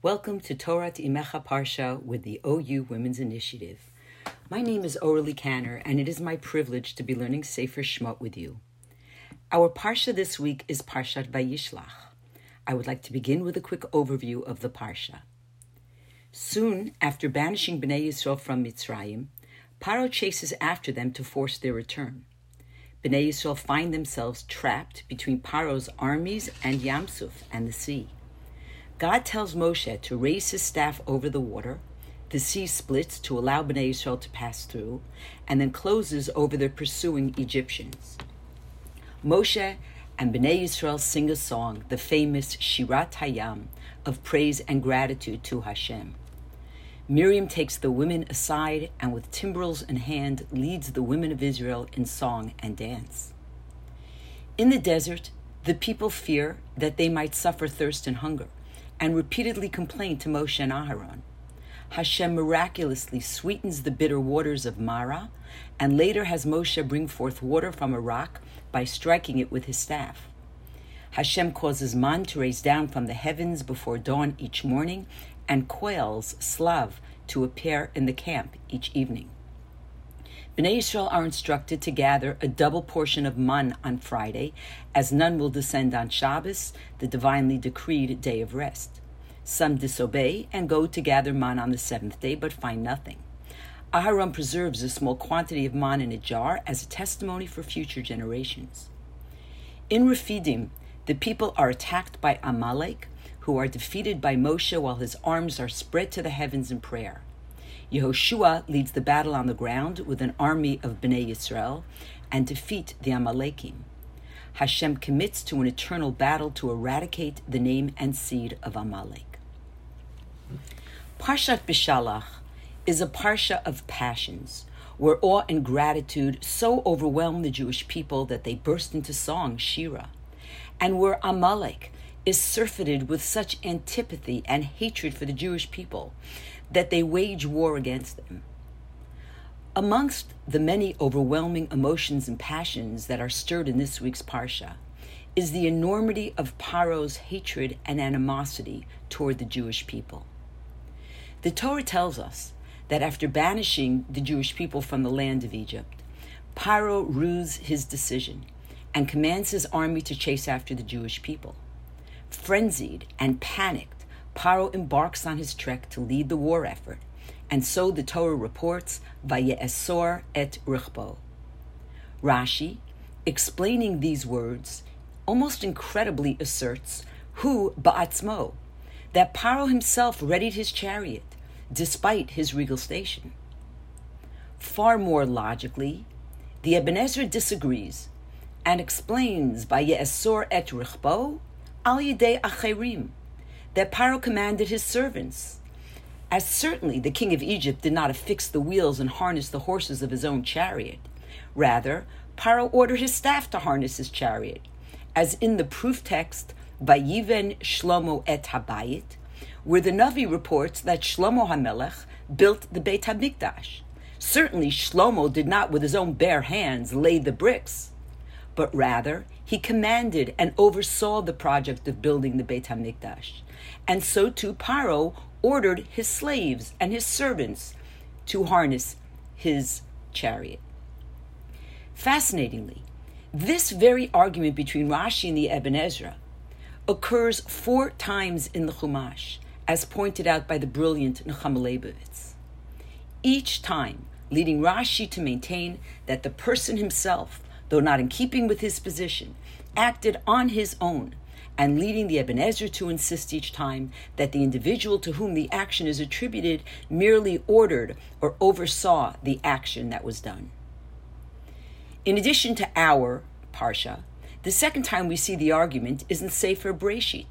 Welcome to Torah Imecha Parsha with the OU Women's Initiative. My name is Orly Canner, and it is my privilege to be learning Sefer Shemot with you. Our Parsha this week is Parshat Beshalach. I would like to begin with a quick overview of the Parsha. Soon after banishing Bnei Yisrael from Mitzrayim, Paro chases after them to force their return. Bnei Yisrael find themselves trapped between Paro's armies and Yamsuf and the sea. God tells Moshe to raise his staff over the water. The sea splits to allow Bnei Israel to pass through, and then closes over the pursuing Egyptians. Moshe and Bnei Israel sing a song, the famous Shirat Hayam, of praise and gratitude to Hashem. Miriam takes the women aside and, with timbrels in hand, leads the women of Israel in song and dance. In the desert, the people fear that they might suffer thirst and hunger and repeatedly complained to Moshe and Aharon. Hashem miraculously sweetens the bitter waters of Mara, and later has Moshe bring forth water from a rock by striking it with his staff. Hashem causes man to raise down from the heavens before dawn each morning, and quails, slav, to appear in the camp each evening. Bnei Israel are instructed to gather a double portion of man on Friday, as none will descend on Shabbos, the divinely decreed day of rest. Some disobey and go to gather man on the seventh day, but find nothing. Aharon preserves a small quantity of man in a jar as a testimony for future generations. In Rephidim, the people are attacked by Amalek, who are defeated by Moshe while his arms are spread to the heavens in prayer. Yehoshua leads the battle on the ground with an army of Bnei Yisrael and defeat the Amalekim. Hashem commits to an eternal battle to eradicate the name and seed of Amalek. Parshat Bishalach is a parsha of passions, where awe and gratitude so overwhelm the Jewish people that they burst into song, Shira, and where Amalek is surfeited with such antipathy and hatred for the Jewish people that they wage war against them. Amongst the many overwhelming emotions and passions that are stirred in this week's Parsha is the enormity of Paro's hatred and animosity toward the Jewish people. The Torah tells us that after banishing the Jewish people from the land of Egypt, Paro rues his decision and commands his army to chase after the Jewish people. Frenzied and panicked, Paro embarks on his trek to lead the war effort, and so the Torah reports, Vaye'esor et Richbo. Rashi, explaining these words, almost incredibly asserts, Hu ba'atzmo, that Paro himself readied his chariot, despite his regal station. Far more logically, the Ibn Ezra disagrees and explains by Ye'esor et Richbo al yidei acherim, that Paro commanded his servants. As certainly the king of Egypt did not affix the wheels and harness the horses of his own chariot. Rather, Paro ordered his staff to harness his chariot, as in the proof text Vayiven Shlomo et Habayit, where the Navi reports that Shlomo HaMelech built the Beit HaMikdash. Certainly, Shlomo did not with his own bare hands lay the bricks, but rather he commanded and oversaw the project of building the Beit HaMikdash and so too Paro ordered his slaves and his servants to harness his chariot. Fascinatingly, this very argument between Rashi and the Ibn Ezra occurs four times in the Chumash, as pointed out by the brilliant Nechama Leibowitz. Each time, leading Rashi to maintain that the person himself, though not in keeping with his position, acted on his own and leading the Ibn Ezra to insist each time that the individual to whom the action is attributed merely ordered or oversaw the action that was done. In addition to our Parsha, the second time we see the argument is in Sefer Breshit.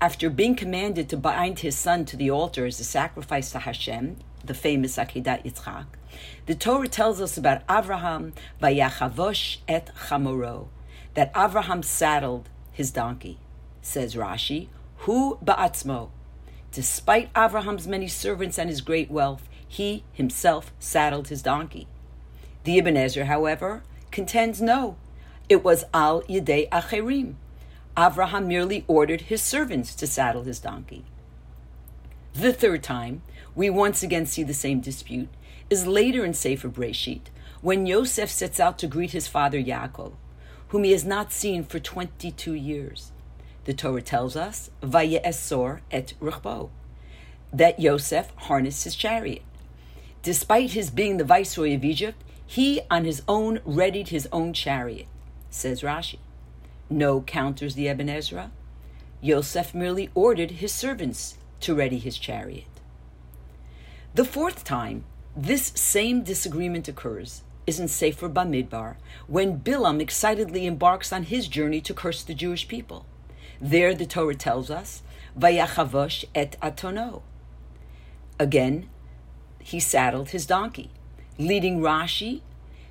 After being commanded to bind his son to the altar as a sacrifice to Hashem, the famous Akedat Yitzchak, the Torah tells us about Avraham vayachavosh et chamoro, that Avraham saddled his donkey says Rashi, Hu ba'atzmo. Despite Abraham's many servants and his great wealth, he himself saddled his donkey. The Ibn Ezra, however, contends no, it was al yedei acherim. Avraham merely ordered his servants to saddle his donkey. The third time, we once again see the same dispute, is later in Sefer Breshit, when Yosef sets out to greet his father Yaakov, whom he has not seen for 22 years. The Torah tells us, Vaye'esor et ruchbo, that Yosef harnessed his chariot. Despite his being the viceroy of Egypt, he on his own readied his own chariot, says Rashi. No, counters the Ibn Ezra. Yosef merely ordered his servants to ready his chariot. The fourth time this same disagreement occurs is in Sefer Bamidbar, when Bilam excitedly embarks on his journey to curse the Jewish people. There the Torah tells us, Vayachavosh et atono. Again, he saddled his donkey, leading Rashi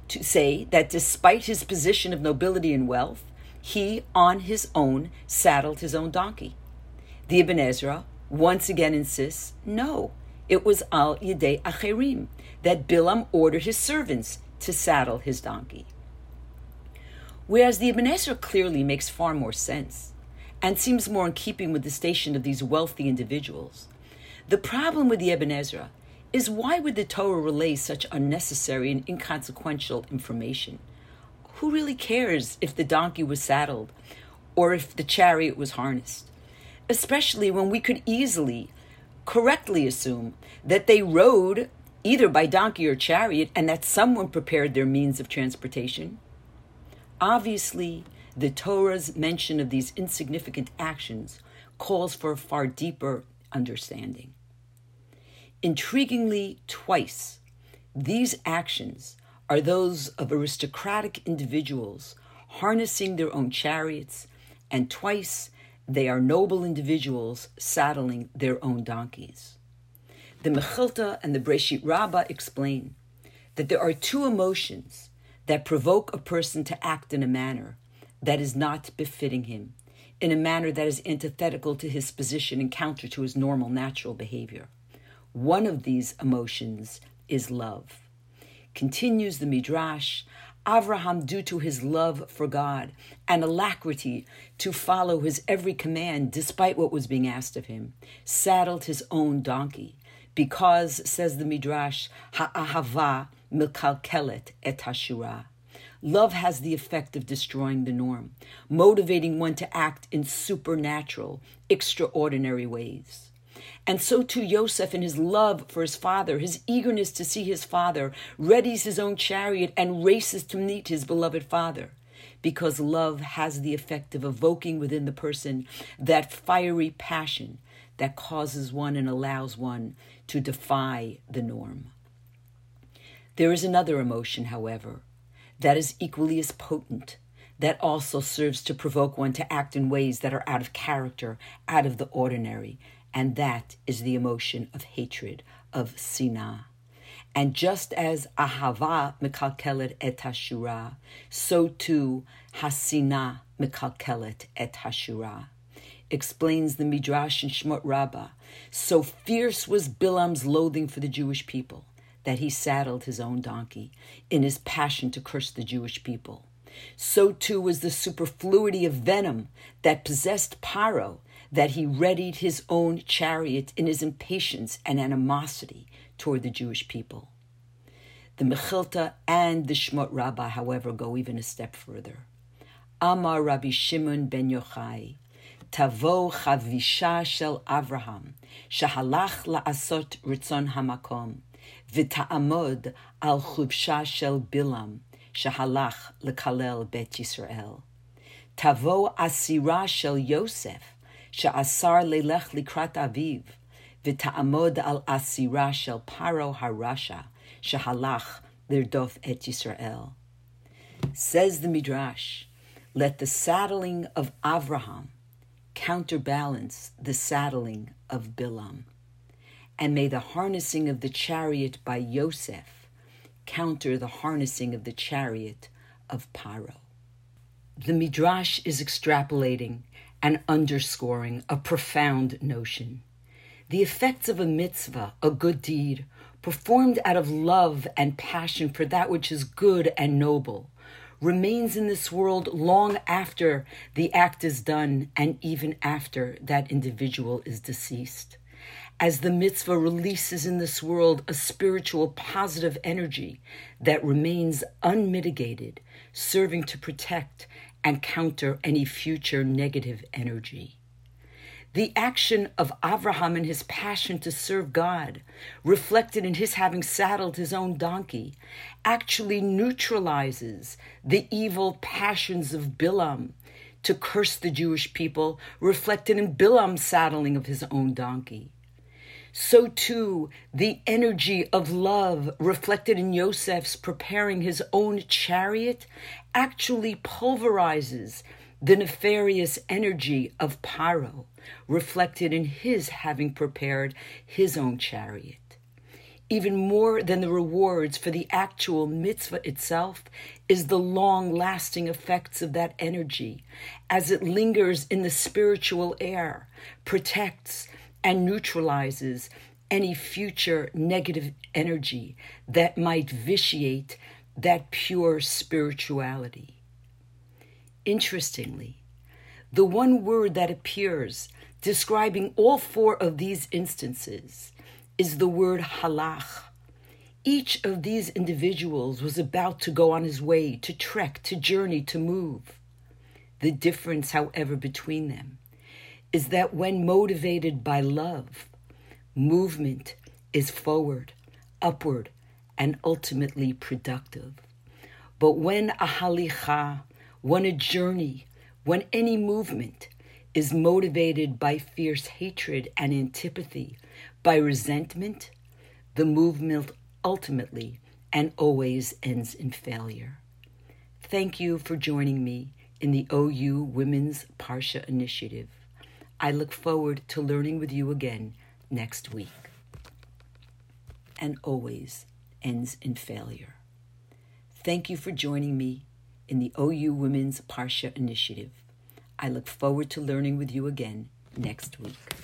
to say that despite his position of nobility and wealth, he on his own saddled his own donkey. The Ibn Ezra once again insists no, it was al yedei acherim that Bilam ordered his servants to saddle his donkey. Whereas the Ibn Ezra clearly makes far more sense and seems more in keeping with the station of these wealthy individuals. The problem with the Ibn Ezra is why would the Torah relay such unnecessary and inconsequential information? Who really cares if the donkey was saddled or if the chariot was harnessed? Especially when we could easily, correctly assume that they rode either by donkey or chariot and that someone prepared their means of transportation. Obviously, the Torah's mention of these insignificant actions calls for a far deeper understanding. Intriguingly, twice, these actions are those of aristocratic individuals harnessing their own chariots, and twice they are noble individuals saddling their own donkeys. The Mechilta and the Breshit Rabbah explain that there are two emotions that provoke a person to act in a manner that is not befitting him, in a manner that is antithetical to his position and counter to his normal natural behavior. One of these emotions is love. Continues the Midrash, Avraham, due to his love for God and alacrity to follow his every command despite what was being asked of him, saddled his own donkey. Because, says the Midrash, ha'ahava mekalkelet et hashura. Love has the effect of destroying the norm, motivating one to act in supernatural, extraordinary ways. And so too Yosef, in his love for his father, his eagerness to see his father, readies his own chariot and races to meet his beloved father. Because love has the effect of evoking within the person that fiery passion that causes one and allows one to defy the norm. There is another emotion, however, that is equally as potent, that also serves to provoke one to act in ways that are out of character, out of the ordinary, and that is the emotion of hatred, of sinah. And just as ahava mekalkelet et hashura, so too hasina mekalkelet et hashura. Explains the Midrash in Shmot Rabbah. So fierce was Bilam's loathing for the Jewish people that he saddled his own donkey in his passion to curse the Jewish people. So too was the superfluity of venom that possessed Paro that he readied his own chariot in his impatience and animosity toward the Jewish people. The Mechilta and the Shmot Rabbah, however, go even a step further. Amar Rabbi Shimon ben Yochai, Tavo chavisha shel Avraham, shahalach la'asot ritzon hamakom, v'ta'amod al chubsha shel Bilam, shahalach lekalel bet Yisrael. Tavo asira shel Yosef, שעשר ללך לקראת אביו, ותעמוד על אסירה של פרו הרשע, שהלך לרדוף את ישראל. Says the Midrash, let the saddling of Avraham counterbalance the saddling of Bilam, and may the harnessing of the chariot by Yosef counter the harnessing of the chariot of Paro. The Midrash is extrapolating and underscoring a profound notion. The effects of a mitzvah, a good deed, performed out of love and passion for that which is good and noble, remains in this world long after the act is done and even after that individual is deceased. As the mitzvah releases in this world a spiritual positive energy that remains unmitigated, serving to protect and counter any future negative energy. The action of Avraham and his passion to serve God, reflected in his having saddled his own donkey, actually neutralizes the evil passions of Bilam to curse the Jewish people, reflected in Bilam's saddling of his own donkey. So too, the energy of love reflected in Yosef's preparing his own chariot actually pulverizes the nefarious energy of Paro, reflected in his having prepared his own chariot. Even more than the rewards for the actual mitzvah itself is the long lasting effects of that energy as it lingers in the spiritual air, protects and neutralizes any future negative energy that might vitiate that pure spirituality. Interestingly, the one word that appears describing all four of these instances is the word halach. Each of these individuals was about to go on his way, to trek, to journey, to move. The difference, however, between them is that when motivated by love, movement is forward, upward, and ultimately productive. But when a halicha, when a journey, when any movement is motivated by fierce hatred and antipathy, by resentment, the movement ultimately and always ends in failure. Thank you for joining me in the OU Women's Parsha Initiative. I look forward to learning with you again next week. And always ends in failure. Thank you for joining me in the OU Women's Parsha Initiative. I look forward to learning with you again next week.